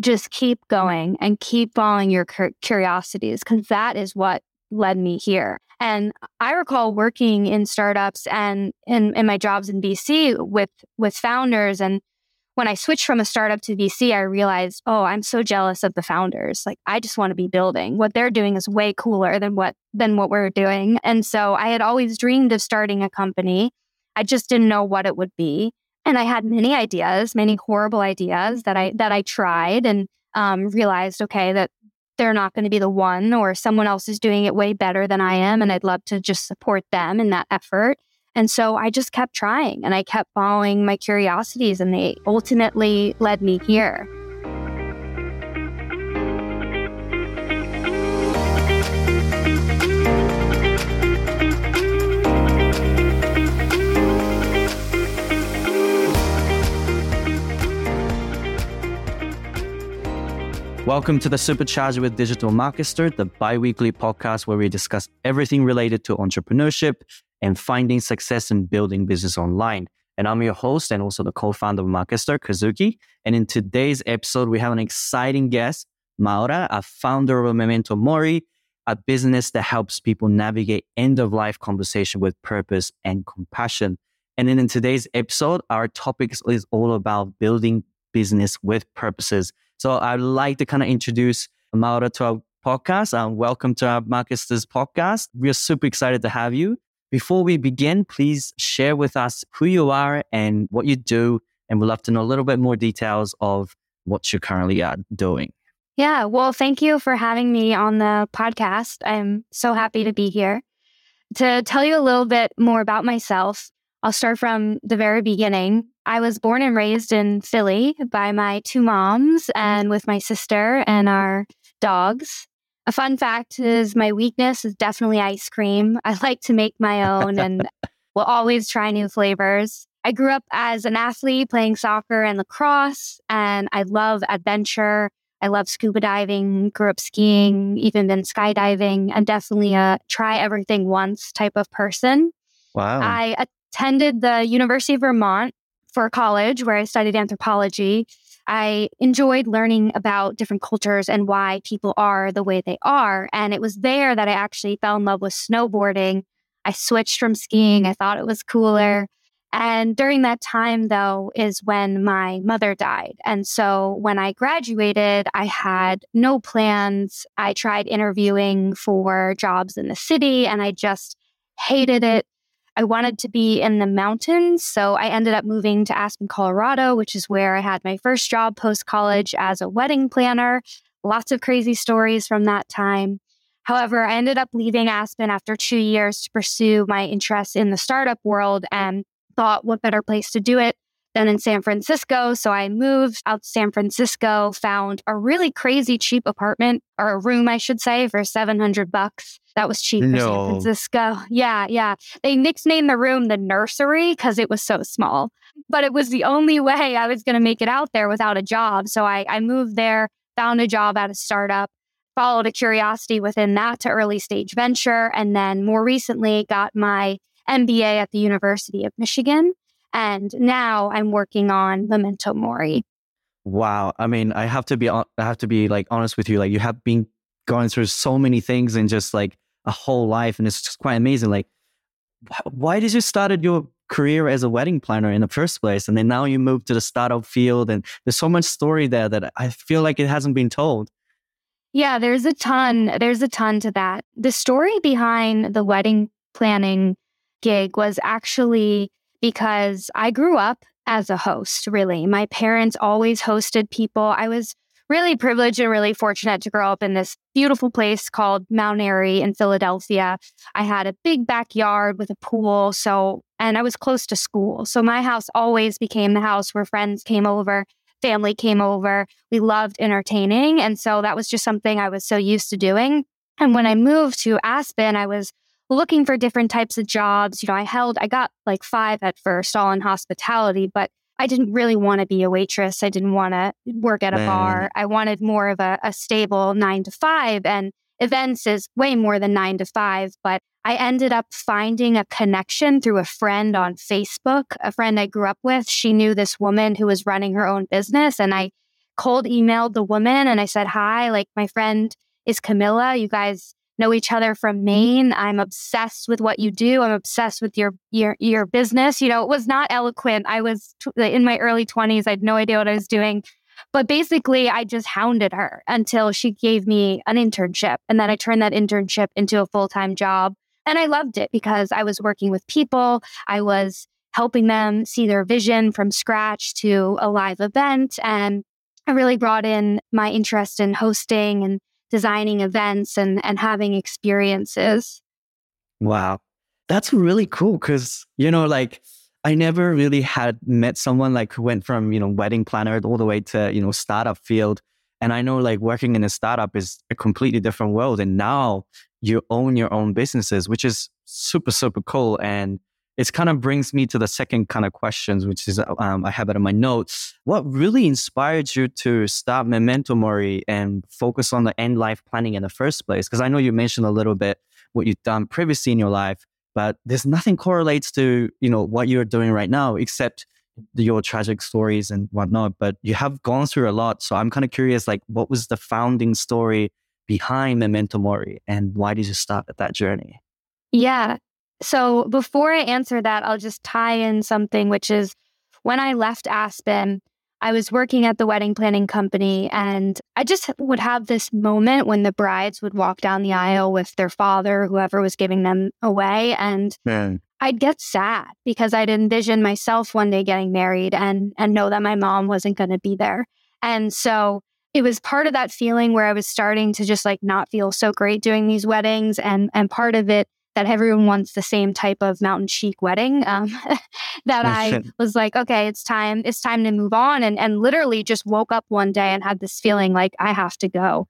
just keep mm-hmm. going and keep following your curiosities because that is what led me here. And I recall working in startups and in, in my jobs in VC with with founders and when I switched from a startup to VC, I realized, oh, I'm so jealous of the founders. Like I just want to be building. What they're doing is way cooler than what than what we're doing. And so I had always dreamed of starting a company. I just didn't know what it would be. And I had many ideas, many horrible ideas that I that I tried and um, realized, okay, that they're not going to be the one or someone else is doing it way better than I am. And I'd love to just support them in that effort. And so I just kept trying and I kept following my curiosities, and they ultimately led me here. Welcome to the Supercharger with Digital Marketer, the bi weekly podcast where we discuss everything related to entrepreneurship and finding success in building business online. And I'm your host and also the co-founder of Markester, Kazuki. And in today's episode, we have an exciting guest, Maura, a founder of Memento Mori, a business that helps people navigate end-of-life conversation with purpose and compassion. And then in today's episode, our topic is all about building business with purposes. So I'd like to kind of introduce Maura to our podcast. and welcome to our Markester's podcast. We're super excited to have you. Before we begin, please share with us who you are and what you do. And we'd love to know a little bit more details of what you currently are doing. Yeah, well, thank you for having me on the podcast. I'm so happy to be here. To tell you a little bit more about myself, I'll start from the very beginning. I was born and raised in Philly by my two moms mm-hmm. and with my sister and our dogs. A fun fact is my weakness is definitely ice cream. I like to make my own and will always try new flavors. I grew up as an athlete playing soccer and lacrosse, and I love adventure. I love scuba diving, grew up skiing, even been skydiving. I'm definitely a try everything once type of person. Wow. I attended the University of Vermont for college where I studied anthropology. I enjoyed learning about different cultures and why people are the way they are. And it was there that I actually fell in love with snowboarding. I switched from skiing. I thought it was cooler. And during that time, though, is when my mother died. And so when I graduated, I had no plans. I tried interviewing for jobs in the city and I just hated it. I wanted to be in the mountains. So I ended up moving to Aspen, Colorado, which is where I had my first job post college as a wedding planner. Lots of crazy stories from that time. However, I ended up leaving Aspen after two years to pursue my interest in the startup world and thought, what better place to do it than in San Francisco. So I moved out to San Francisco, found a really crazy cheap apartment or a room, I should say, for 700 bucks. That was cheap no. for San Francisco. Yeah, yeah. They nicknamed the room the nursery because it was so small, but it was the only way I was going to make it out there without a job. So I, I moved there, found a job at a startup, followed a curiosity within that to early stage venture, and then more recently got my MBA at the University of Michigan. And now I'm working on Memento Mori. Wow. I mean, I have to be I have to be like honest with you. Like you have been going through so many things in just like a whole life and it's just quite amazing. Like why did you started your career as a wedding planner in the first place and then now you moved to the startup field and there's so much story there that I feel like it hasn't been told. Yeah, there's a ton. There's a ton to that. The story behind the wedding planning gig was actually because I grew up as a host, really. My parents always hosted people. I was really privileged and really fortunate to grow up in this beautiful place called Mount Airy in Philadelphia. I had a big backyard with a pool. So, and I was close to school. So my house always became the house where friends came over, family came over. We loved entertaining. And so that was just something I was so used to doing. And when I moved to Aspen, I was looking for different types of jobs. You know, I held, I got like five at first, all in hospitality, but I didn't really want to be a waitress. I didn't want to work at a Man. bar. I wanted more of a, a stable nine to five. And events is way more than nine to five. But I ended up finding a connection through a friend on Facebook, a friend I grew up with. She knew this woman who was running her own business. And I cold emailed the woman and I said, Hi, like my friend is Camilla. You guys know each other from mm-hmm. Maine. I'm obsessed with what you do. I'm obsessed with your your your business. You know, it was not eloquent. I was t- in my early 20s. I had no idea what I was doing. But basically, I just hounded her until she gave me an internship. And then I turned that internship into a full time job. And I loved it because I was working with people. I was helping them see their vision from scratch to a live event. And I really brought in my interest in hosting and designing events and, and having experiences. Wow. That's really cool because, you know, like I never really had met someone like who went from, you know, wedding planner all the way to, you know, startup field. And I know like working in a startup is a completely different world. And now you own your own businesses, which is super, super cool. And it kind of brings me to the second kind of questions, which is um, I have it in my notes. What really inspired you to start Memento Mori and focus on the end life planning in the first place? Because I know you mentioned a little bit what you've done previously in your life, but there's nothing correlates to you know what you're doing right now except your tragic stories and whatnot. But you have gone through a lot, so I'm kind of curious, like what was the founding story behind Memento Mori, and why did you start that journey? Yeah, so before I answer that, I'll just tie in something, which is when I left Aspen, I was working at the wedding planning company, and I just would have this moment when the brides would walk down the aisle with their father, whoever was giving them away. And Man. I'd get sad because I'd envision myself one day getting married and and know that my mom wasn't going to be there. And so it was part of that feeling where I was starting to just like not feel so great doing these weddings and and part of it that everyone wants the same type of mountain chic wedding. Um, that I was like, okay, it's time, it's time to move on. And and literally just woke up one day and had this feeling like I have to go.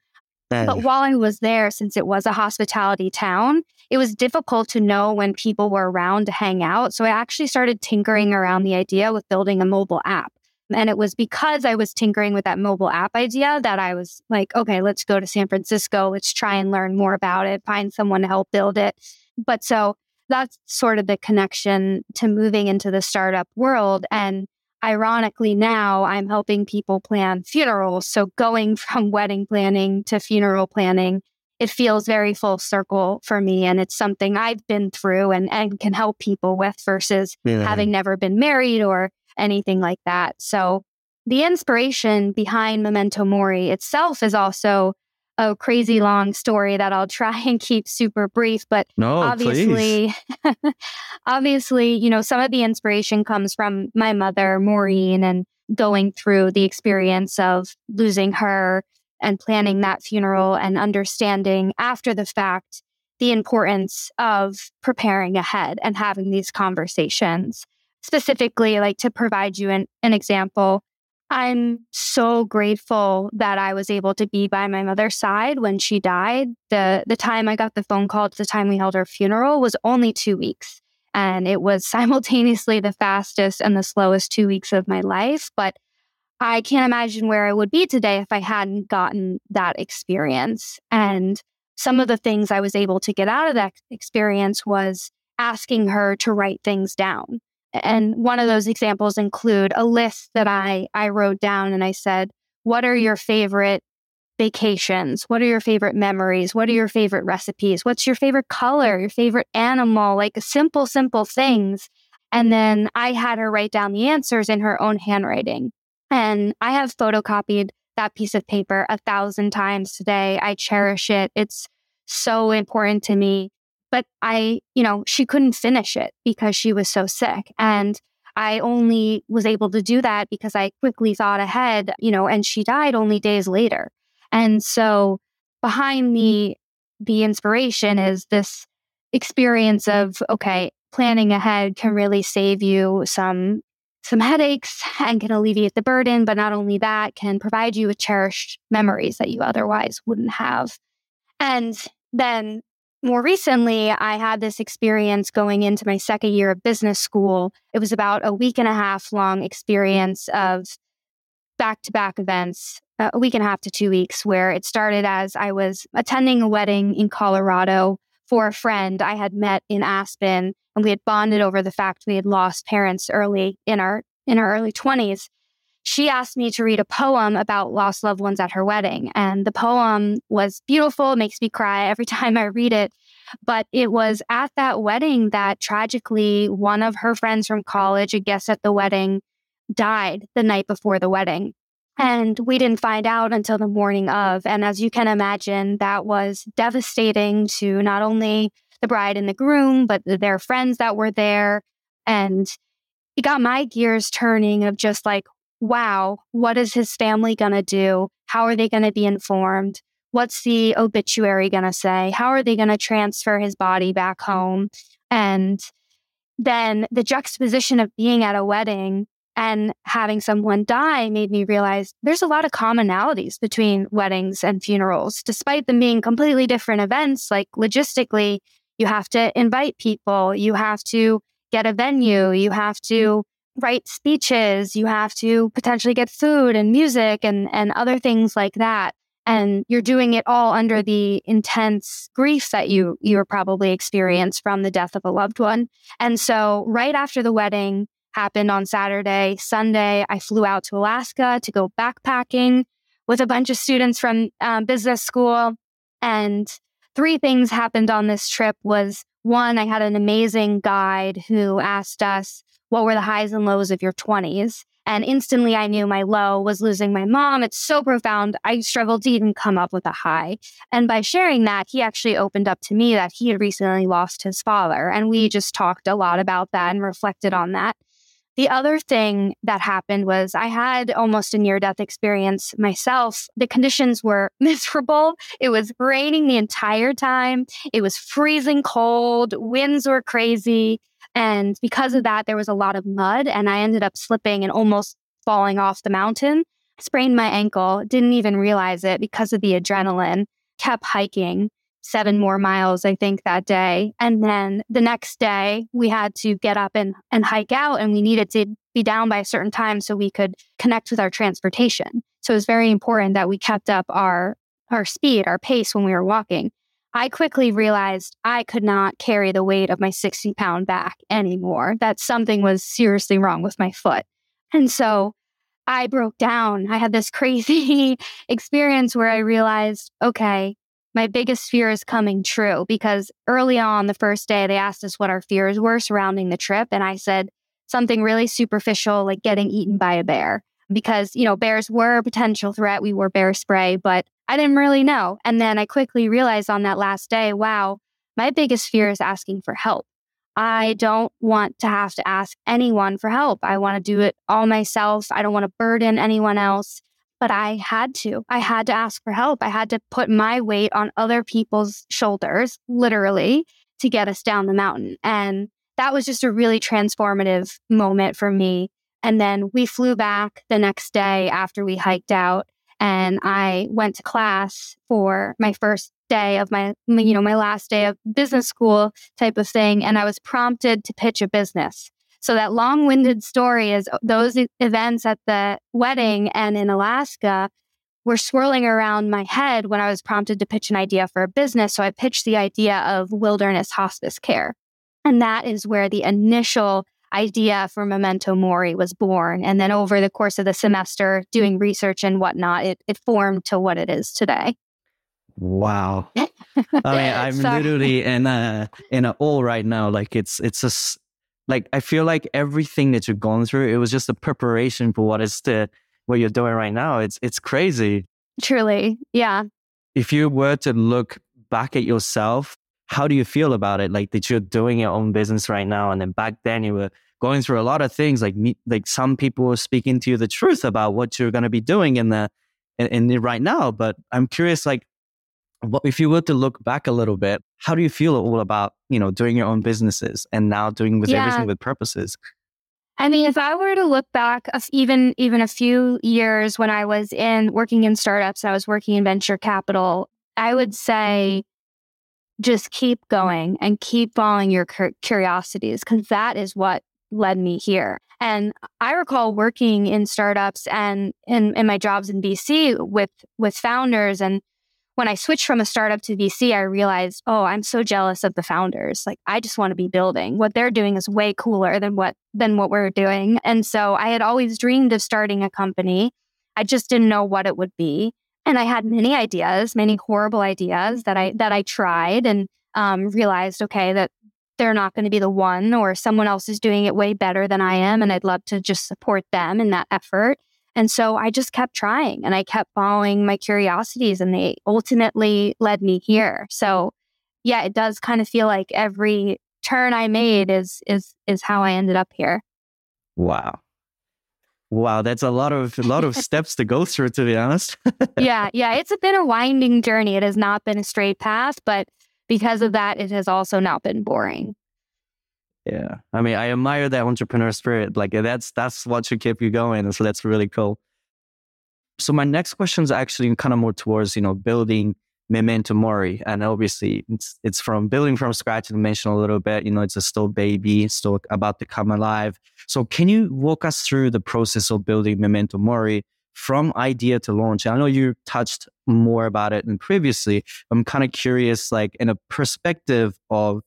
But while I was there, since it was a hospitality town, it was difficult to know when people were around to hang out. So I actually started tinkering around the idea with building a mobile app. And it was because I was tinkering with that mobile app idea that I was like, okay, let's go to San Francisco. Let's try and learn more about it, find someone to help build it. But so that's sort of the connection to moving into the startup world. And ironically, now I'm helping people plan funerals. So going from wedding planning to funeral planning, it feels very full circle for me. And it's something I've been through and, and can help people with versus yeah. having never been married or anything like that. So the inspiration behind Memento Mori itself is also a crazy long story that I'll try and keep super brief. But no, obviously, obviously, you know, some of the inspiration comes from my mother, Maureen, and going through the experience of losing her and planning that funeral and understanding after the fact the importance of preparing ahead and having these conversations. Specifically, like to provide you an, an example, I'm so grateful that I was able to be by my mother's side when she died. The the time I got the phone call to the time we held her funeral was only 2 weeks. And it was simultaneously the fastest and the slowest 2 weeks of my life, but I can't imagine where I would be today if I hadn't gotten that experience. And some of the things I was able to get out of that experience was asking her to write things down and one of those examples include a list that I I wrote down and I said, "What are your favorite vacations? What are your favorite memories? What are your favorite recipes? What's your favorite color? Your favorite animal? Like simple simple things." And then I had her write down the answers in her own handwriting. And I have photocopied that piece of paper a thousand times today. I cherish it. It's so important to me. But I, you know, she couldn't finish it because she was so sick. And I only was able to do that because I quickly thought ahead, you know, and she died only days later. And so behind mm-hmm. the the inspiration is this experience of okay, planning ahead can really save you some some headaches and can alleviate the burden, but not only that, can provide you with cherished memories that you otherwise wouldn't have. And then more recently, I had this experience going into my second year of business school. It was about a week and a half long experience of back to back events, uh, a week and a half to two weeks, where it started as I was attending a wedding in Colorado for a friend I had met in Aspen, and we had bonded over the fact we had lost parents early in our in our early 20s. She asked me to read a poem about lost loved ones at her wedding. And the poem was beautiful, makes me cry every time I read it. But it was at that wedding that tragically one of her friends from college, a guest at the wedding, died the night before the wedding. And we didn't find out until the morning of. And as you can imagine, that was devastating to not only the bride and the groom, but their friends that were there. And it got my gears turning of just like, wow, what is his family going to do? How are they going to be informed? What's the obituary going to say? How are they going to transfer his body back mm. home? And then the juxtaposition of being at a wedding and having someone die made me realize there's a lot of commonalities between weddings and funerals, despite them being completely different events. Like logistically, you have to invite people, you have to get a venue, you have mm. to write speeches, you have to potentially get food and music and, and other things like that. And you're doing it all under the intense grief that you you probably experienced from the death of a loved one. And so right after the wedding happened on Saturday, Sunday, I flew out to Alaska to go backpacking with a bunch of students from um, business school. And three things happened on this trip was one, I had an amazing guide who asked us what were the highs and lows of your 20s. And instantly I knew my low was losing my mom. It's so profound. I struggled to even come up with a high. And by sharing that, he actually opened up to me that he had recently lost his father. And we just talked a lot about that and reflected on that. The other thing that happened was I had almost a near death experience myself. The conditions were miserable. It was raining the entire time. It was freezing cold. Winds were crazy. And because of that, there was a lot of mud, and I ended up slipping and almost falling off the mountain. Sprained my ankle, didn't even realize it because of the adrenaline, kept hiking seven more miles, I think, that day. And then the next day, we had to get up and, and hike out, and we needed to be down by a certain time so we could connect with our transportation. So it was very important that we kept up our our speed, our pace when we were walking. I quickly realized I could not carry the weight of my 60 pound back anymore, that something was seriously wrong with my foot. And so I broke down. I had this crazy experience where I realized, okay, my biggest fear is coming true because early on the first day, they asked us what our fears were surrounding the trip. And I said something really superficial, like getting eaten by a bear, because, you know, bears were a potential threat. We wore bear spray, but I didn't really know. And then I quickly realized on that last day, wow, my biggest fear is asking for help. I don't want to have to ask anyone for help. I want to do it all myself. I don't want to burden anyone else. But I had to. I had to ask for help. I had to put my weight on other people's shoulders, literally, to get us down the mountain. And that was just a really transformative moment for me. And then we flew back the next day after we hiked out and I went to class for my first day of my you know my last day of business school type of thing and I was prompted to pitch a business. So that long-winded story is uh, those events at the wedding and in Alaska were swirling around my head when I was prompted to pitch an idea for a business. So I pitched the idea of wilderness hospice care. And that is where the initial idea for Memento Mori was born. And then over the course of the semester, doing research and whatnot, it, it formed to what it is today. Wow. I mean, I'm literally in a in a all right now. Like it's it's just like I feel like everything that you've gone through, it was just a preparation for what is the what you're doing right now. It's it's crazy. Truly. Yeah. If you were to look back at yourself how do you feel about it? Like that you're doing your own business right now, and then back then you were going through a lot of things. Like me, like some people were speaking to you the truth about what you're going to be doing in the in, in the right now. But I'm curious, like, what if you were to look back a little bit? How do you feel all about you know doing your own businesses and now doing with yeah. everything with purposes? I mean, if I were to look back even even a few years when I was in working in startups, I was working in venture capital, I would say just keep mm-hmm. going and keep following your curiosities because that is what led me here. And I recall working in startups and in, in my jobs in VC with with founders and when I switched from a startup to VC, I realized, oh, I'm so jealous of the founders. Like I just want to be building. What they're doing is way cooler than what than what we're doing. And so I had always dreamed of starting a company. I just didn't know what it would be. And I had many ideas, many horrible ideas that I that I tried and um, realized, okay, that they're not going to be the one or someone else is doing it way better than I am. And I'd love to just support them in that effort. And so I just kept trying and I kept following my curiosities and they ultimately led me here. So yeah, it does kind of feel like every turn I made is is is how I ended up here. Wow. Wow, that's a lot of a lot of steps to go through to be honest. yeah, yeah, it's been a winding journey. It has not been a straight path, but because of that it has also not been boring. Yeah. I mean, I admire that entrepreneur spirit. Like eh, that's that's what should keep you going. So that's really cool. So my next question is actually kind of more towards, you know, building Memento Mori. And obviously it's it's from building from scratch and mention a little bit, you know, it's a still baby, still about to come alive. So can you walk us through the process of building Memento Mori from idea to launch? I know you touched more about it than previously. I'm kind of curious, like in a perspective of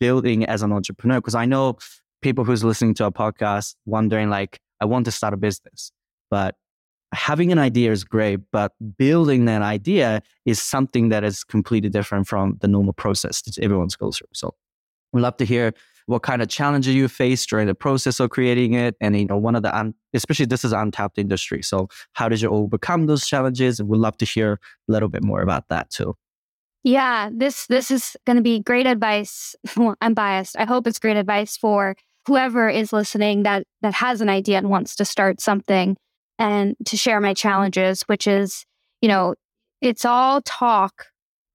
building as an entrepreneur? Because I know people who's listening to a podcast wondering like, I want to start a business, but having an idea is great, but building that idea is something that is completely different from the normal process that everyone goes through. So we'd love to hear what kind of challenges you faced during the process of creating it. And, you know, one of the, un- especially this is untapped industry. So how did you overcome those challenges? And we'd love to hear a little bit more about that too. Yeah, this this is going to be great advice. I'm biased. I hope it's great advice for whoever is listening that that has an idea and wants to start something and to share my mm-hmm. challenges, which is, you know, it's all talk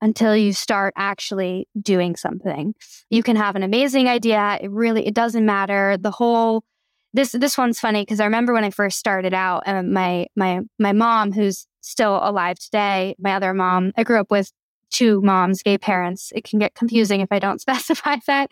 until you start actually doing something. You can have an amazing idea. It really it doesn't matter. The whole this this one's funny because I remember when I first started out, and my my my mom, who's still alive today, my other mom, I grew up with two moms, gay parents. It can get confusing if I don't specify that.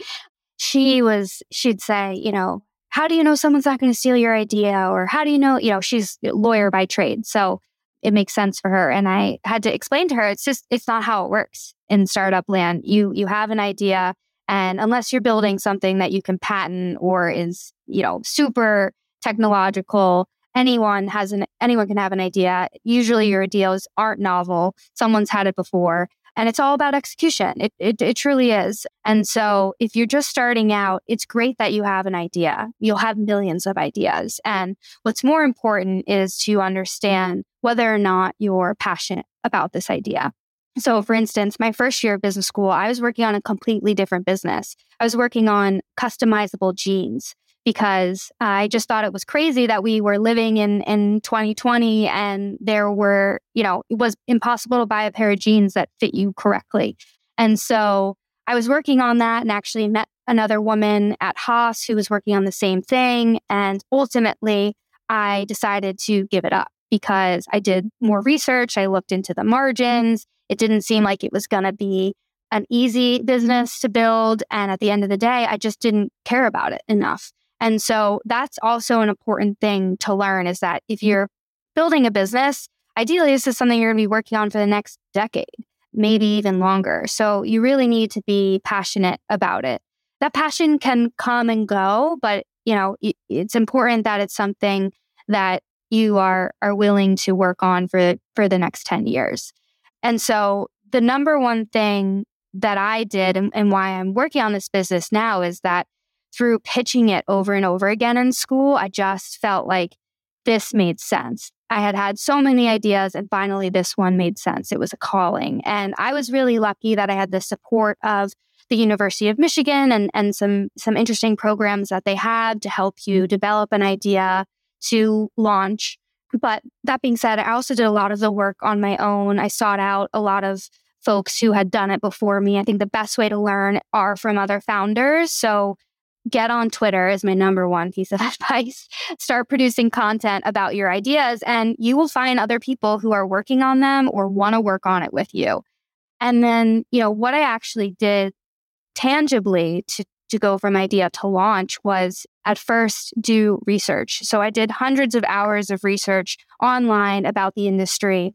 She was, she'd say, you know, how do you know someone's not going to steal your idea? Or how do you know, you know, she's a lawyer by trade. So it makes sense for her. And I had to explain to her, it's just, it's not how it works in startup land. You, you have an idea and unless you're building something that you can patent or is, you know, super technological, anyone has an anyone can have an idea. Usually your ideas aren't novel. Someone's had it before and it's all about execution. It, it, it truly is. And so if you're just starting out, it's great that you have an idea. You'll have millions of ideas. And what's more important is to understand whether or not you're passionate about this idea. So, for instance, my first year of business school, I was working on a completely different business. I was working on customizable jeans because I just thought it was crazy that we were living in, in 2020 and there were, you know, it was impossible to buy a pair of jeans that fit you correctly. And so I was working on that and actually met another woman at Haas who was working on the same thing. And ultimately, I decided to give it up because I did more research. I looked into the margins. It didn't seem like it was going to be an easy business to build. And at the end of the day, I just didn't care about it enough. And so that's also an important thing to learn is that if mm-hmm. you're building a business, ideally this is something you're going to be working on for the next decade, maybe even longer. So you really need to be passionate about it. That passion can come and go, but you know, it's important that it's something that you are are willing to work on for for the next 10 years. And so the number one thing that I did and, and why I'm working on this business now is that through pitching it over and over again in school, I just felt like this made sense. I had had so many ideas, and finally, this one made sense. It was a calling. And I was really lucky that I had the support of the University of Michigan and, and some, some interesting programs that they had to help you develop an idea to launch. But that being said, I also did a lot of the work on my own. I sought out a lot of folks who had done it before me. I think the best way to learn are from other founders. So get on Twitter is my number one piece of advice. Start producing content about your ideas, and you will find other people who are working on them or want to work on it with you. And then, you know, what I actually did tangibly to, to go from idea to launch was at first do research. So I did hundreds of hours of research online about the industry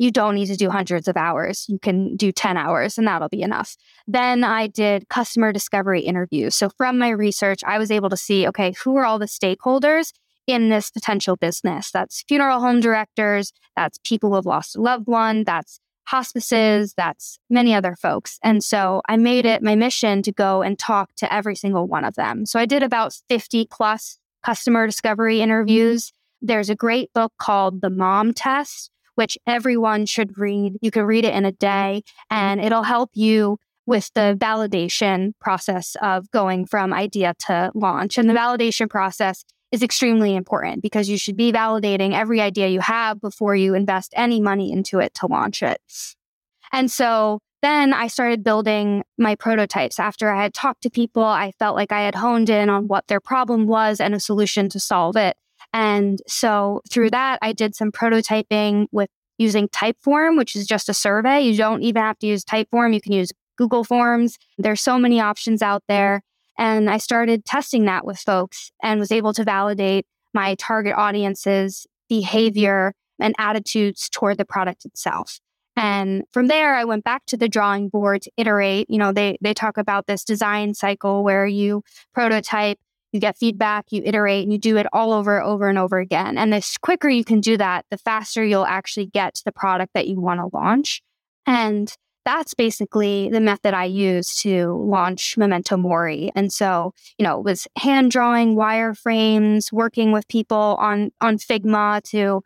you don't need to do hundreds of hours. You can do 10 hours and that'll be enough. Then I did customer discovery interviews. So from my research, I was able to see okay, who are all the stakeholders in this potential business? That's funeral home directors, that's people who have lost a loved one, that's hospices, that's many other folks. And so I made it my mission to go and talk to every single one of them. So I did about 50 plus customer discovery mm-hmm. interviews. There's a great book called The Mom Test which everyone should read. You can read it in a day and it'll help you with the validation process of going from idea to launch. And the validation process is extremely important because you should be validating every idea you have before you invest any money into it to launch it. And so then I started building my prototypes. After I had talked to people, I felt like I had honed in on what their problem was and a solution to solve it. And so through mm-hmm. that, I did some prototyping with using Typeform, which is just a survey. You don't even have to use Typeform. You can use Google Forms. There's so many options out mm-hmm. there. And I started testing that with folks and was able to validate my target audience's behavior and attitudes toward the product itself. Mm-hmm. And from there, I went back to the drawing board to iterate. You know, they they talk about this design cycle where you prototype, you get feedback, you iterate, and you do it all over, over and over again. And the quicker you can do that, the faster you'll actually get to the product that you want to launch. And that's basically the method I use to launch Memento Mori. And so, you know, it was hand drawing wireframes, working with people on on Figma to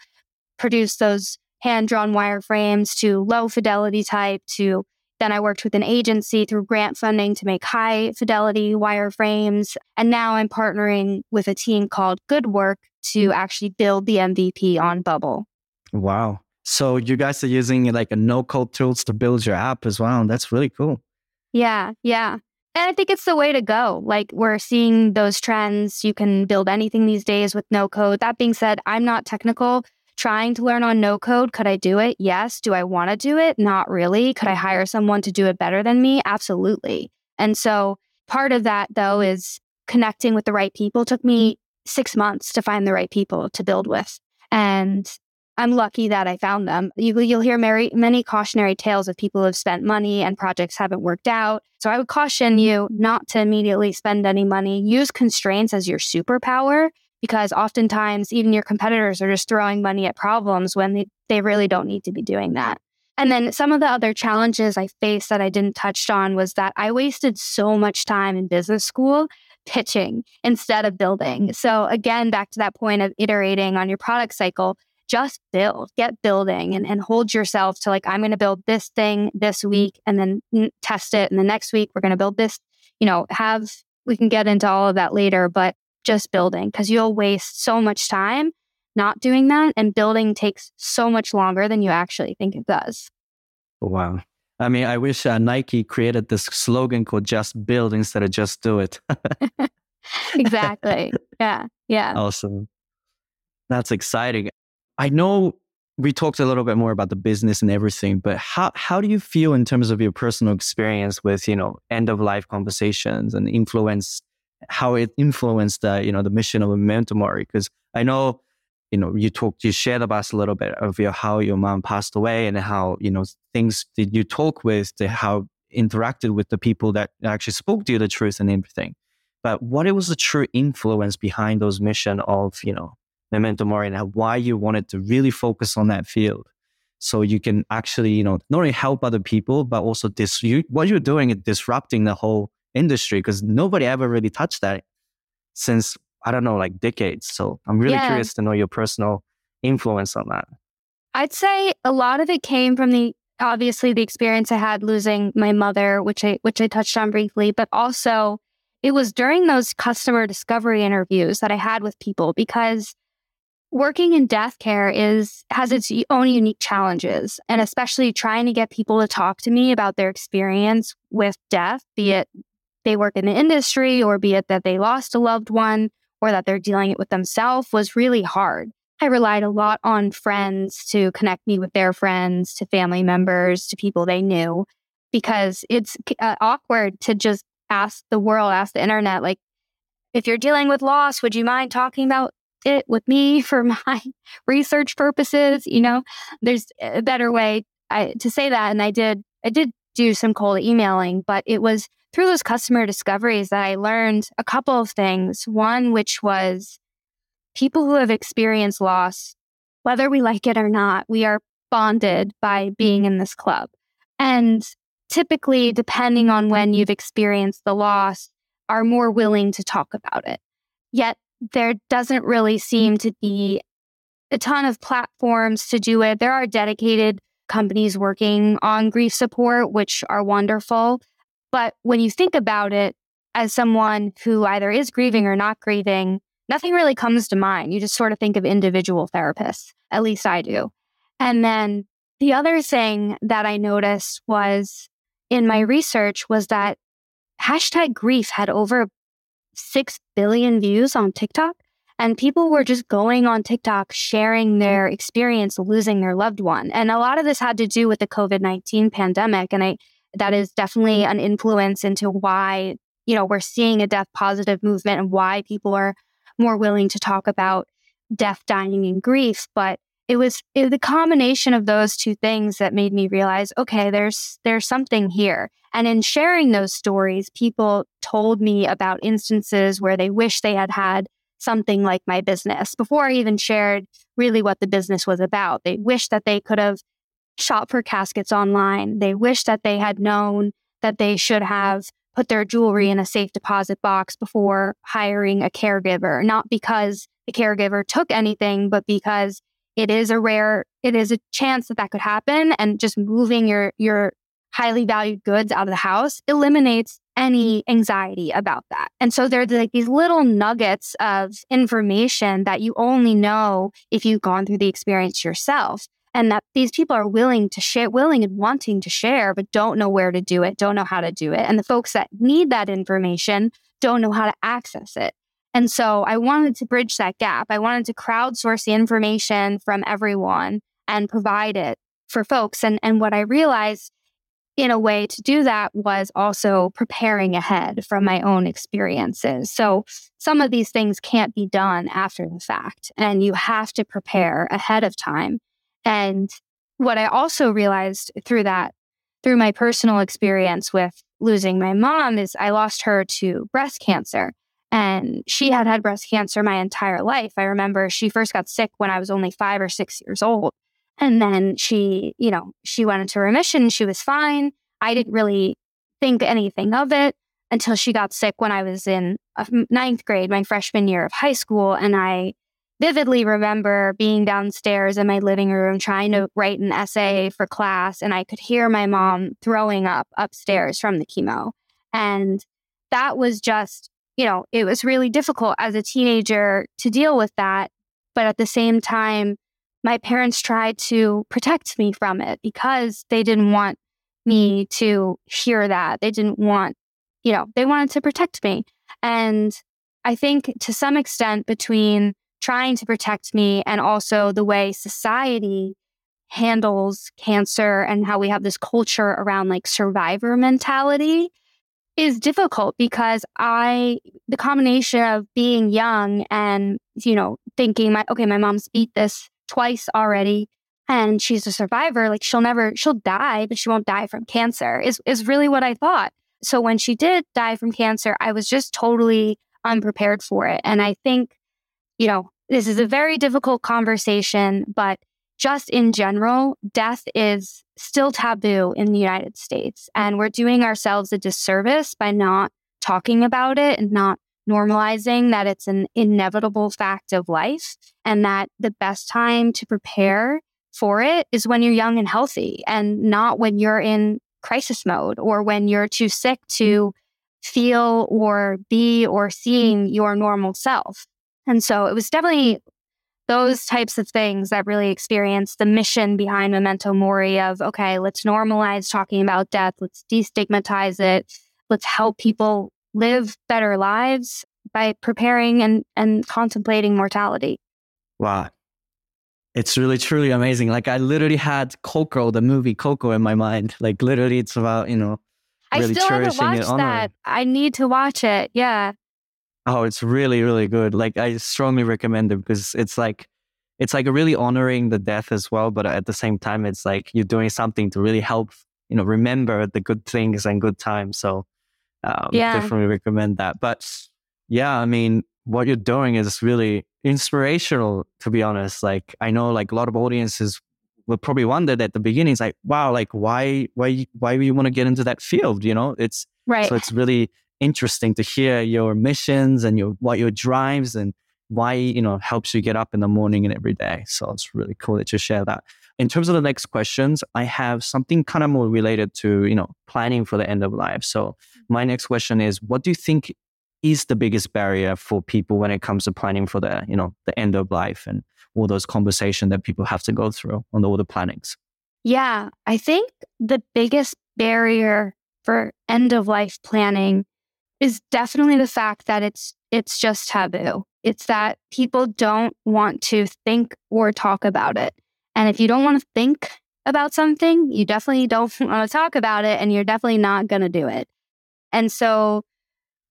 produce those hand drawn wireframes to low fidelity type to then I worked with an agency through grant funding to make high fidelity wireframes. And now I'm partnering with a team called Good Work to mm. actually build the MVP on Bubble. Wow. So you guys are using like a no code tools to build your app as well. That's really cool. Yeah. Yeah. And I think it's the way to go. Like we're seeing those trends. You can build anything these days with no code. That being said, I'm not technical trying to learn on no code. Could I do it? Yes. Do I want to do it? Not really. Could I hire someone to do it better than me? Absolutely. And so part of that, though, is connecting with the right people. It took me six months to find the right people to build with. And I'm lucky that I found them. You, will hear many, many cautionary tales of people who have spent money and projects haven't worked out. So I would caution you not to immediately spend any money. Use constraints as your superpower because oftentimes even your competitors are just throwing money at problems when they, they really don't need to be doing that. And then some of the other challenges I faced that I didn't touch on was that I wasted so much time in business school pitching instead of building. So again, back to that point of iterating on your product cycle, just build, get building and, and hold yourself to like, I'm going to build this thing this week and then test it. And the next week, we're going to build this, you know, have, we can get into all of that later, but just building because you'll waste so much time not doing that. And building takes so much longer than you actually think it does. Wow. I mean, I wish uh, Nike created this slogan called just build instead of just do it. exactly. Yeah. Yeah. Awesome. That's exciting. I know we talked a little bit more about the business and everything, but how, how do you feel in terms of your personal experience with, you know, end of life conversations and influence how it influenced the you know the mission of Memento Mori because I know you know you talked you shared about us a little bit of your how your mom passed away and how you know things did you talk with the, how interacted with the people that actually spoke to you the truth and everything. But what it was the true influence behind those mission of you know Memento Mori and why you wanted to really focus on that field? So you can actually you know not only help other people but also dis- you, what you're doing is disrupting the whole industry because nobody ever really touched that since I don't know, like decades. So I'm really yeah. curious to know your personal influence on that. I'd say a lot of it came from the obviously the experience I had losing my mother, which I which I touched on briefly, but also it was during those customer discovery interviews that I had with people because working in death care is has its own unique challenges and especially trying to get people to talk to me about their experience with death be it they work in the industry or be it that they lost a loved one or that they're dealing it with themselves was really hard. I relied a lot on friends to connect me with their friends, to family members, to people they knew, because it's uh, awkward to just ask the world, ask the internet, like, if you're dealing with loss, would you mind talking about it with me for my research purposes. You know, there's a better way I, to say that. And I did, I did do some cold emailing, but it was through those customer discoveries that I learned a couple of things. One, which was people who have experienced loss, whether we like it or not, we are bonded by being mm-hmm. in this club. And typically, depending on when you've experienced the loss, are more willing to talk about it. Yet there doesn't really seem to be a ton of platforms to do it. There are dedicated companies working on grief support, which are wonderful. But when you think about it, as someone who either is grieving or not grieving, nothing really comes to mind. You just sort of think of individual therapists. At least I do. And then the other thing that I noticed was in my research was that hashtag grief had over 6 billion views on TikTok. And people were just going on TikTok sharing their experience losing their loved one. And a lot of this had to do with the COVID 19 pandemic. And I, that is definitely an influence into why, you know, we're seeing a death positive movement and why people are more willing to talk about death, dying, and grief. But it was, it the combination of those two things that made me realize, okay, there's there's something here. And in sharing those stories, people told me about instances where they wish they had had something like my business before I even shared really what the business was about. They wish that they could have shop for caskets online. They wish that they had known that they should have put their jewelry in a safe deposit box before hiring a caregiver, not because the caregiver took anything, but because it is a rare, it is a chance that that could happen. And just moving your, your highly valued goods out of the house eliminates any anxiety about that. And so there's like these little nuggets of information that you only know if you've gone through the experience yourself. And that these people are willing to share, willing and wanting to share, but don't know where to do it, don't know how to do it. And the folks that need that information don't know how to access it. And so I wanted to bridge that gap. I wanted to crowdsource the information from everyone and provide it for folks. And, and what I realized in a way to do that was also preparing ahead from my own experiences. So some of these things can't be done after the fact, and you have to prepare ahead of time. And what I also realized through that, through my personal experience with losing my mom, is I lost her to breast cancer. And she had had breast cancer my entire life. I remember she first got sick when I was only five or six years old. And then she, you know, she went into remission. She was fine. I didn't really think anything of it until she got sick when I was in uh, ninth grade, my freshman year of high school. And I vividly remember being downstairs in my living room trying to write an essay for class. And I could hear my mom throwing up upstairs from the chemo. And that was just, you know, it was really difficult as a teenager to deal with that. But at the same time, my parents tried to protect me from it because they didn't want me mm-hmm. to hear that. They didn't want, you know, they wanted to protect me. And I think to some extent, between trying to protect me and also the way society handles cancer and how we have this culture around like survivor mentality is difficult because I, the combination of being young and, you know, thinking my, okay, my mom's beat this twice already and she's a survivor like she'll never she'll die but she won't die from cancer is is really what i thought. So when she did die from cancer i was just totally unprepared for it. And i think you know this is a very difficult conversation but just in general death is still taboo in the united states and we're doing ourselves a disservice by not talking about it and not normalizing that it's an inevitable fact of life and that the best time to prepare for it is when you're young and healthy and not when you're in crisis mode or when you're too sick to feel or be or seeing your normal self. And so it was definitely those types of things that really experienced the mission behind Memento Mori of, okay, let's normalize talking about death. Let's destigmatize it. Let's help people live better lives by preparing and, and contemplating mortality. Wow. It's really truly amazing. Like I literally had Coco, the movie Coco in my mind. Like literally it's about, you know, really I still haven't watched that. I need to watch it. Yeah. Oh, it's really, really good. Like I strongly recommend it because it's like it's like really honoring the death as well, but at the same time, it's like you're doing something to really help you know remember the good things and good times. So um, yeah. definitely recommend that. But yeah, I mean, what you're doing is really inspirational. To be honest, like I know like a lot of audiences will probably wondered at the beginning, it's like, wow, like why, why, why do you want to get into that field? You know, it's right. So it's really interesting to hear your missions and your what your drives and why you know helps you get up in the morning and every day. So it's really cool that you share that. In terms of the next questions, I have something kind of more related to you know planning for the end of life. So mm-hmm. my next question is, what do you think is the biggest barrier for people when it comes to planning for the you know the end of life and all those conversations that people have to go through on all the plannings? Yeah, I think the biggest barrier for end of life planning is definitely the fact that it's it's just taboo. It's that people don't want to think or talk about it. And if you don't want to think about something, you definitely don't want to talk about it and you're definitely not going to do it. And so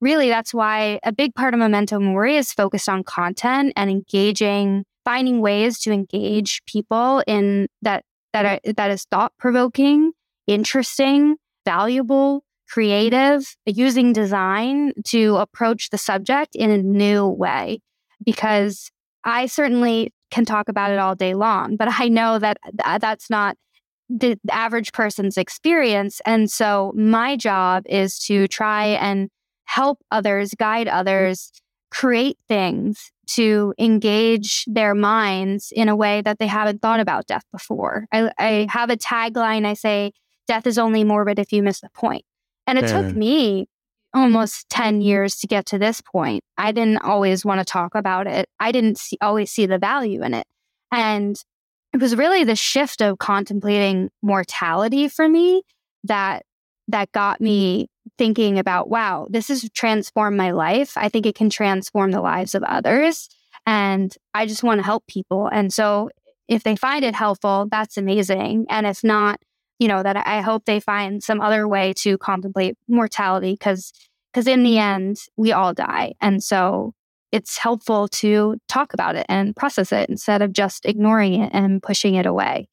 really that's why a big part of Memento Mori is focused on content and engaging finding ways to engage people in that that are, that is thought provoking, interesting, valuable, creative, using design to approach the subject in a new way. Because I certainly can talk about it all day long, but I know that uh, that's not the average person's experience. And so my job is to try and help others, guide others, create things to engage their minds in a way that they haven't thought about death before. I, I have a tagline I say, Death is only morbid if you miss the point. And it took me almost 10 years to get to this point. I didn't always want to talk about it. I didn't see, always see the value in it. And it was really the shift of contemplating mortality for me that that got me thinking about, wow, this has transformed my life. I think it can transform the lives of others. And I just want to help people. And so if they find it helpful, that's amazing. And if not, you know, that I hope they find some other way to contemplate mortality because because in the end, we all die. And so it's helpful to talk about it and process it instead of just ignoring it and pushing it away.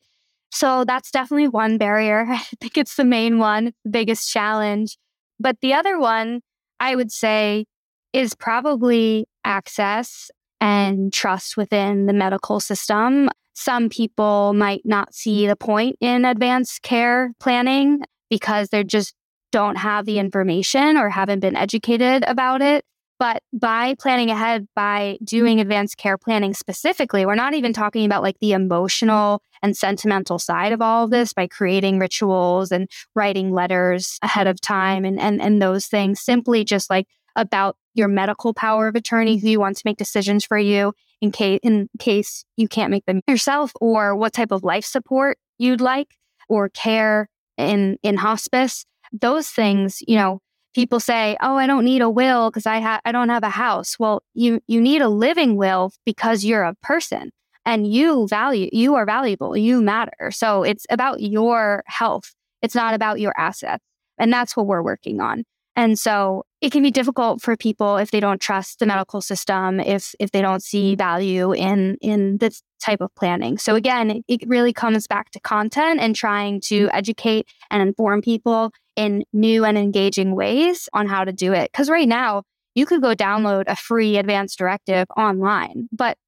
So that's definitely one barrier. I think it's the main one, the biggest challenge. But the other one I would say is probably access and trust within the medical system. Some people might not see the point in advanced care planning because they just don't have the information or haven't been educated about it. But by planning ahead, by doing advanced care planning specifically, we're not even talking about like the emotional and sentimental side of all of this by creating rituals and writing letters ahead of time and, and, and those things, simply just like about your medical power of attorney who wants to make decisions for you in case in case you can't make them yourself or what type of life support you'd like or care in in hospice those things you know people say, "Oh, I don't need a will because I ha- I don't have a house." Well, you you need a living will because you're a person and you value you are valuable. You matter. So it's about your health. It's not about your assets. And that's what we're working on. And so it can be difficult for people if they don't trust the medical system, if if they don't see value in in this type of planning. So again, it, really comes back to content and trying to mm-hmm. educate and inform people in new and engaging ways on how to do it. Because right now, you could go download a free advanced directive online, but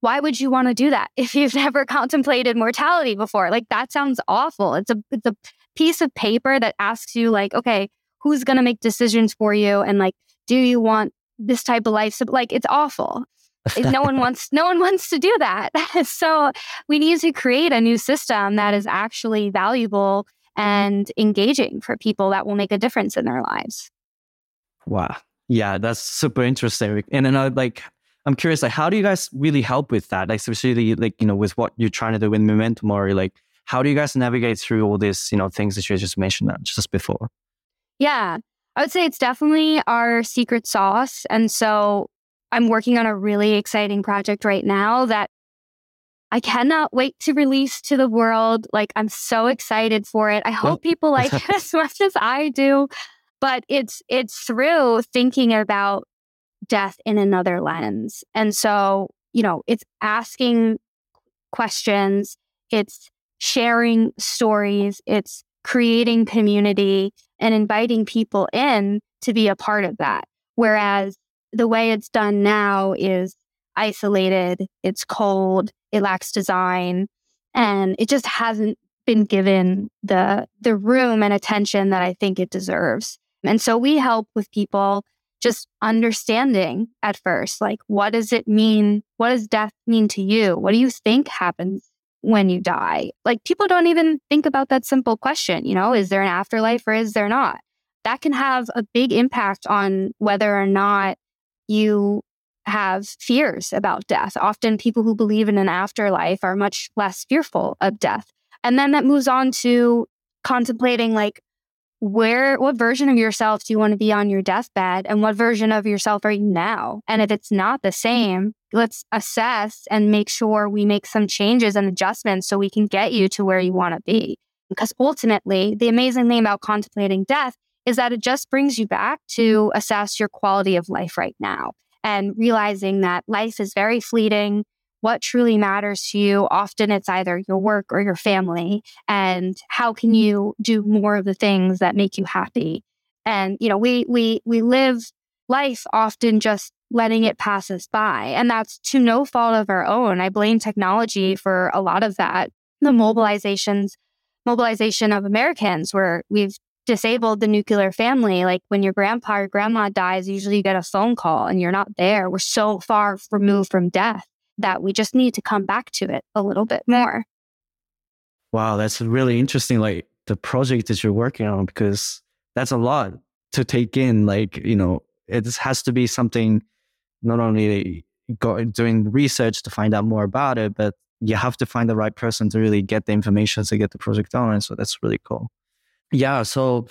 why would you want to do that if you've never contemplated mortality before? Like that sounds awful. It's a it's a piece of paper that asks you like, okay, who's going to make decisions for you and like do you want this type of life? So, like it's awful. no one wants no one wants to do that. so we need to create a new system that is actually valuable and engaging for people that will make a difference in their lives. Wow. Yeah, that's super interesting. And then I like I'm curious, like how do you guys really help with that? Like especially like, you know, with what you're trying to do with Memento Mori, like how do you guys navigate through all these, you know, things that you just mentioned that just before? Yeah. I would say it's definitely our secret sauce. And so I'm working on a really exciting project right now that I cannot wait to release to the world. Like, I'm so excited for it. I hope people like it as much as I do. But it's it's through thinking about death in another lens. And so, you know, it's asking questions, it's sharing stories, it's creating community and inviting people in to be a part of that. Whereas the way it's done now is isolated, it's cold, it lacks design, and it just hasn't been given the the room and attention that I think it deserves. And so we help with people just understanding at first like what does it mean? What does death mean to you? What do you think happens when you die? Like people don't even think about that simple question, you know, is there an afterlife or is there not? That can have a big impact on whether or not you have fears about death. Often people who believe in an afterlife are much less fearful of death. And then that moves on to contemplating like where what version of yourself do you want to be on your deathbed and what version of yourself are you now? And if it's not the mm-hmm. same let's assess and make sure we make some changes and adjustments so we can get you to where you want to be. Because ultimately the amazing thing about contemplating death is that it just brings you back to assess your quality of life right now and realizing that life is very fleeting what truly matters to you. Often it's either your work or your family. And how can mm-hmm. you do more of the things that make you happy? And, you know, we, we, we live life often just letting it pass us by. And that's to no fault of our own. I blame technology for a lot of that. The mobilizations, mobilization of Americans where we've disabled the nuclear family. Like when your grandpa or grandma dies, usually you get a phone call and you're not there. We're so far removed from death that we just need to come back to it a little bit more. Wow, that's really interesting. Like the project that you're working on, because that's a lot to take in. Like, you know, it has to be something not only doing research to find out more about it, but you have to find the right person to really get the information to get the project on. So that's really cool. Yeah. So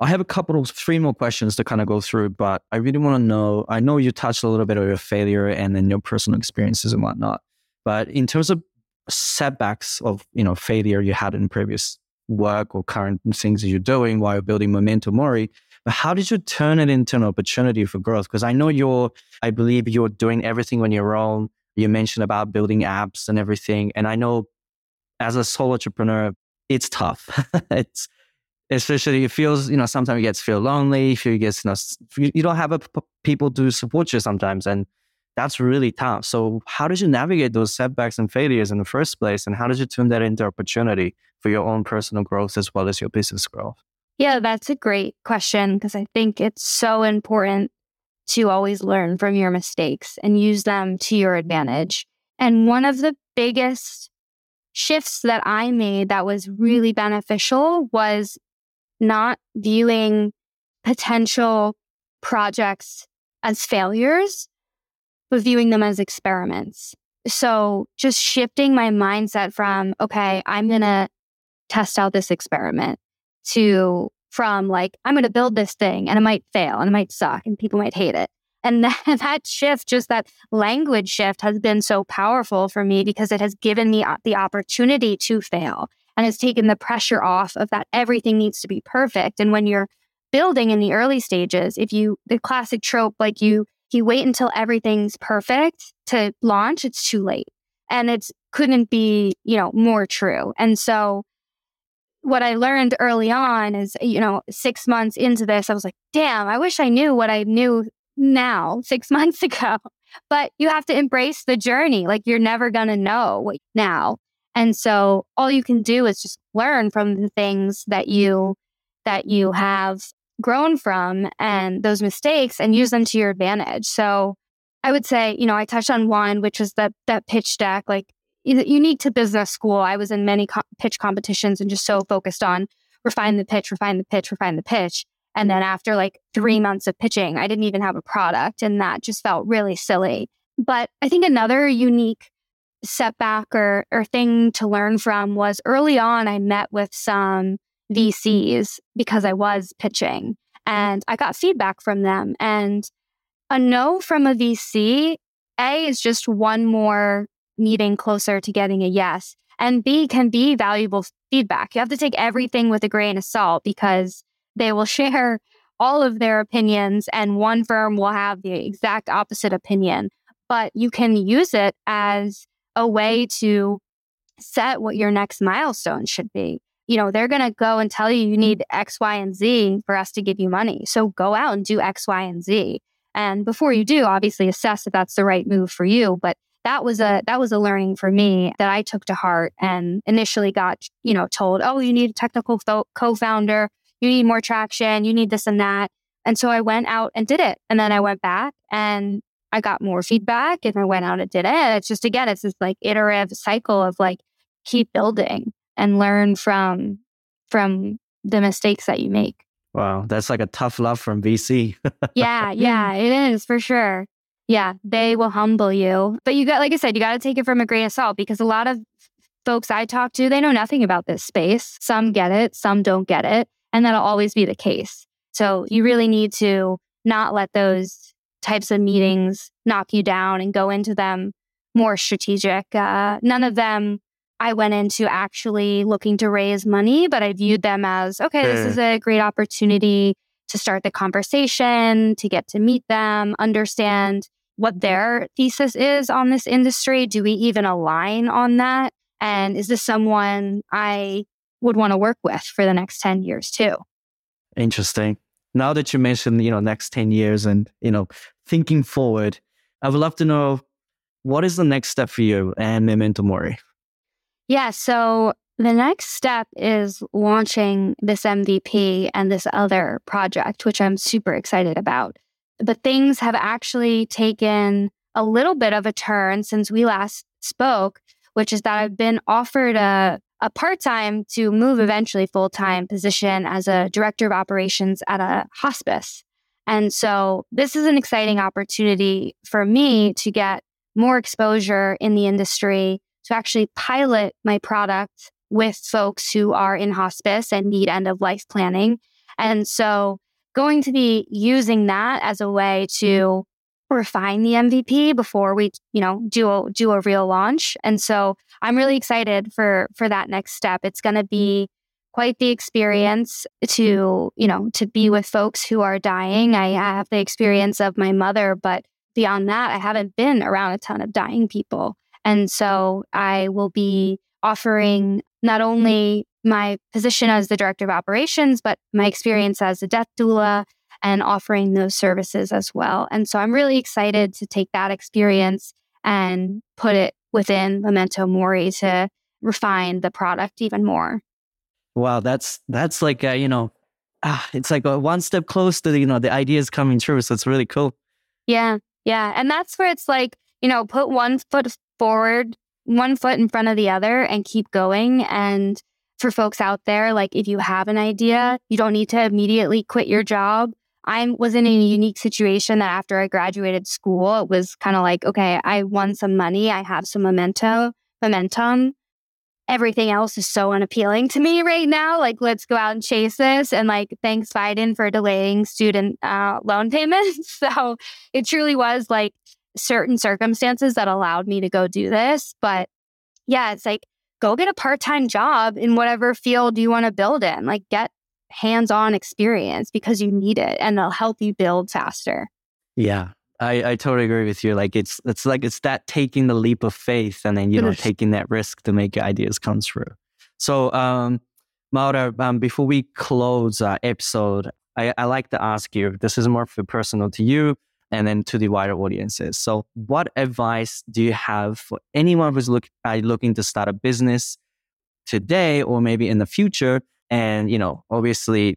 I have a couple of three more questions to kind of go through, but I really want to know. I know you touched a little bit on your failure and then your personal experiences and whatnot, but in terms of setbacks of you know failure you had in previous work or current things that you're doing while you're building Memento Mori, but how did you turn it into an opportunity for growth? Because I know you're, I believe you're doing everything on your own. You mentioned about building apps and everything, and I know as a solo entrepreneur, it's tough. it's especially it feels you know sometimes it gets feel lonely if you get you know you don't have a, people to support you sometimes and that's really tough. So how did you navigate those setbacks and failures in the first place and how did you turn that into opportunity for your own personal growth as well as your business growth? Yeah that's a great question because i think it's so important to always learn from your mistakes and use them to your advantage. And one of the biggest shifts that I made that was really beneficial was not viewing potential projects as failures, but viewing them as experiments. So just shifting my mindset from, okay, I'm going to test out this experiment to from like, I'm going to build this thing and it might fail and it might suck and people might hate it. And that, that shift, just that language shift has been so powerful for me because it has given me uh, the opportunity to fail and has taken the pressure off of that everything needs to be perfect. And when you're building in the early stages, if you, the classic trope, like you, you wait until everything's perfect to launch, it's too late. And it couldn't be, you know, more true. And so what I learned early on is, you know, six months into this, I was like, damn, I wish I knew what I knew now, six months ago. But you have to embrace the journey. Like you're never going to know now. And so all you can do is just learn from the things that you that you have grown from and those mistakes and use them to your advantage. So I would say, you know, I touched on one, which was that that pitch deck, like unique to business school. I was in many co- pitch competitions and just so focused on refine the pitch, refine the pitch, refine the pitch. And then after like three months of pitching, I didn't even have a product, and that just felt really silly. But I think another unique setback or, or thing to learn from was early on, I met with some mm-hmm. VCs because I was pitching mm-hmm. and I got feedback from them. And a no from a VC, A, is just one more meeting closer to getting a yes. And B can be valuable feedback. You have to take everything with a grain of salt because they will share all of their opinions, and one firm will have the exact opposite opinion. But you can use it as a way to set what your next milestone should be. You know, they're going to go and tell you you need X, Y, and Z for us to give you money. So go out and do X, Y, and Z. And before you do, obviously assess if that's the right move for you. But that was a that was a learning for me that I took to heart and initially got, you know, told, "Oh, you need a technical co-founder, you need more traction, you need this and that." And so I went out and did it. And then I went back and I got more feedback and I went out and did it. It's just again, it's this like iterative cycle of like keep building and learn from from the mistakes that you make. Wow, that's like a tough love from VC. yeah, yeah, it is for sure. Yeah, they will humble you. But you got like I said, you got to take it from a grain of salt because a lot of folks I talk to, they know nothing about this space. Some get it, some don't get it, and that'll always be the case. So you really need to not let those types of meetings knock you down and go into them more strategic. Uh, none of them I went into actually looking to raise money, but I viewed them as okay, this is a great opportunity to start the conversation, to get to meet them, understand what their thesis is on this industry. Do we even align on that? And is this someone I would want to work with for the next 10 years too? Interesting. Now that you mentioned, you know, next 10 years and, you know, thinking forward, I would love to know what is the next step for you and Memento Mori? Yeah. So the next step is launching this MVP and this other project, which I'm super excited about. But things have actually taken a little bit of a turn since we last spoke, which is that I've been offered a, a part time to move eventually full time position as a director of operations at a hospice. And so this is an exciting opportunity for me to get more exposure in the industry to actually pilot my product with folks who are in hospice and need end of life planning. And so going to be using that as a way to refine the MVP before we, you know, do a do a real launch. And so I'm really excited for for that next step. It's going to be quite the experience to, mm-hmm. you know, to be with folks who are dying. I have the experience of my mother, but beyond that, I haven't been around a ton of dying people. And so mm-hmm. I will be offering not only mm-hmm. my position as the director of operations, but my experience as a death doula and offering those services as well. And so I'm really excited to take that experience and put it within Memento Mori to refine the product even more. Wow, that's that's like a, you know, ah, it's like a one step close to you know the ideas coming true. So it's really cool. Yeah, yeah, and that's where it's like you know put one foot forward, one foot in front of the other and keep going. And for folks out there, like if you have an idea, you don't need to immediately quit your job. I was in a unique situation that after I graduated school, it was kind of like, okay, I won some money, I have some memento, momentum. Everything else is so unappealing to me right now. Like, let's go out and chase this. And like, thanks Biden for delaying student uh, loan payments. so it truly was like certain circumstances that allowed me to go do this. But yeah, it's like go get a part time job in whatever field you want to build in. Like get hands on experience because you need it and they'll help you build faster. Yeah. I, I totally agree with you. Like it's it's like it's that taking the leap of faith and then you know taking that risk to make your ideas come true. So um Maura, um, before we close our episode, I, I like to ask you, this is more for personal to you and then to the wider audiences. So, what advice do you have for anyone who's look, uh, looking to start a business today or maybe in the future? And, you know, obviously,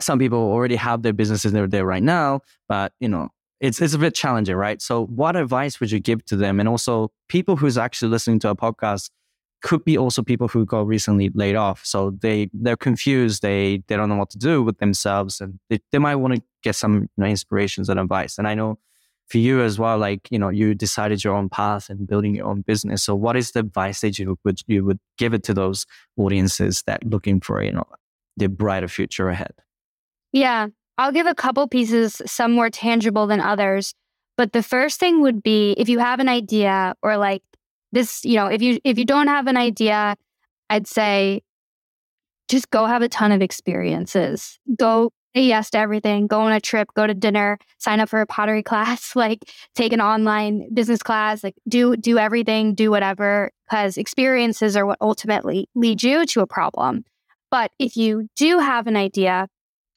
some people already have their businesses they're there right now, but, you know, it's, it's a bit challenging, right? So, what advice would you give to them? And also, people who's actually listening to a podcast could be also people who got recently laid off. So they they're confused. They they don't know what to do with themselves, and they, they might want to get some you know, inspirations and advice. And I know for you as well, like you know, you decided your own path and building your own business. So what is the advice that you would you would give it to those audiences that looking for you know the brighter future ahead? Yeah, I'll give a couple pieces, some more tangible than others. But the first thing would be if you have an idea or like this, you know, if you if you don't have an idea, I'd say just go have a ton of experiences. Go say yes to everything, go on a trip, go to dinner, sign up for a pottery class, like take an online business class, like do do everything, do whatever because experiences are what ultimately lead you to a problem. But if you do have an idea,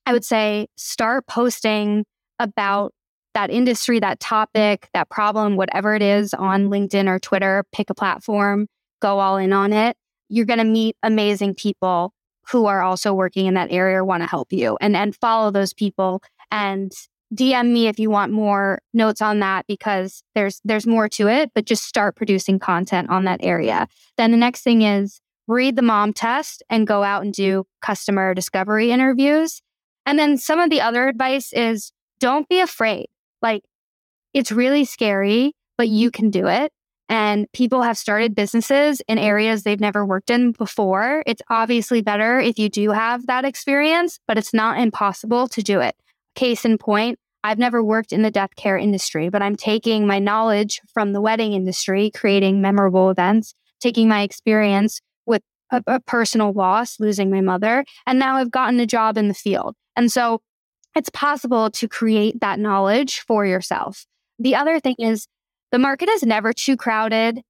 I would say start posting about that industry, that topic, that problem, whatever it is on LinkedIn or Twitter, pick a platform, go all in on it. You're going to meet amazing people who are also working in that area or want to help you and and follow those people and DM me if you want more notes on that because there's there's more to it, but just start producing content on that area. Then the next thing is read the mom test and go out and do customer discovery interviews. And then some of the other advice is don't be afraid. Like it's really scary, but you mm-hmm. can do it and people have started businesses in areas they've never worked in before. It's obviously better if you do have that experience, but it's not impossible to do it. Case in point, I've never worked in the death care industry, but I'm taking my knowledge from the wedding industry, creating memorable events, taking my experience a, a personal loss, losing my mother, and now I've gotten a job in the field. And so it's possible to create that knowledge for yourself. The other thing is the market is never too crowded.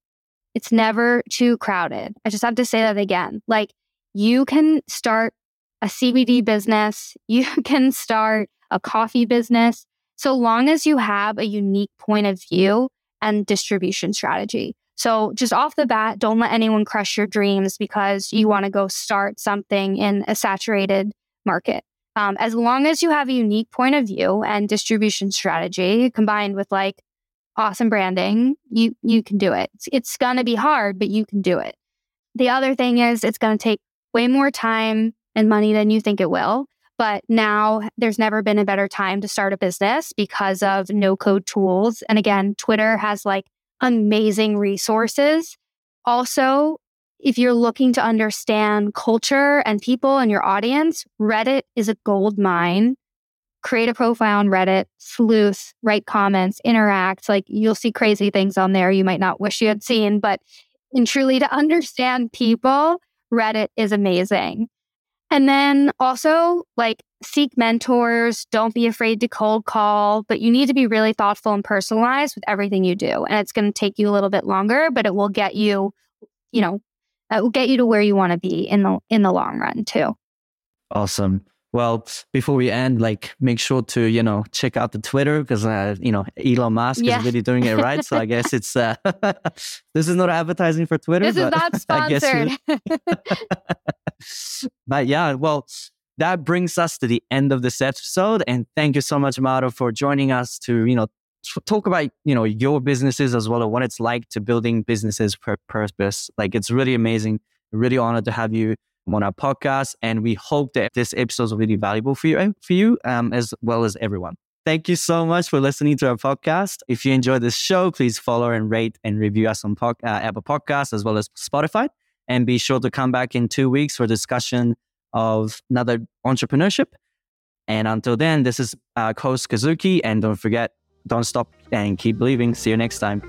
It's never too crowded. I just have to say that again. Like you can start a CBD business, you can start a coffee business, so long as you have a unique point of view and distribution strategy. So, just off the bat, don't let anyone crush your dreams because you want to go start something in a saturated market. Um, as long as you have a unique point of view and distribution strategy combined with like awesome branding, you you can do it. It's, it's going to be hard, but you can do it. The other thing is it's going to take way more time and money than you think it will. But now there's never been a better time to start a business because of no code tools. And again, Twitter has like amazing resources. Also, if you're looking to understand culture and people and your audience, Reddit is a gold mine create a profile on Reddit, sleuth, write comments, interact. Like you'll see crazy things on there you might not wish you had seen. But and truly to understand people, Reddit is amazing. And then also like seek mentors. Don't be afraid to cold call, but you need to be really thoughtful and personalized with everything you do. And it's going to take you a little bit longer, but it will get you, you know, it will get you to where you want to be in the in the long run too. Awesome. Well, before we end, like make sure to you know check out the Twitter because uh, you know Elon Musk yeah. is really doing it right. So I guess it's uh, this is not advertising for Twitter. This is not sponsored. but yeah, well, that brings us to the end of this episode, and thank you so much, Mado, for joining us to you know talk about you know your businesses as well as what it's like to building businesses per purpose. Like it's really amazing. Really honored to have you on our podcast. And we hope that this episode is really valuable for you, for you um, as well as everyone. Thank you so much for listening to our podcast. If you enjoyed this show, please follow and rate and review us on uh, Apple Podcasts as well as Spotify. And be sure to come back in two weeks for discussion of another entrepreneurship. And until then, this is uh, Kazuki. And don't forget, don't stop and keep believing. See you next time.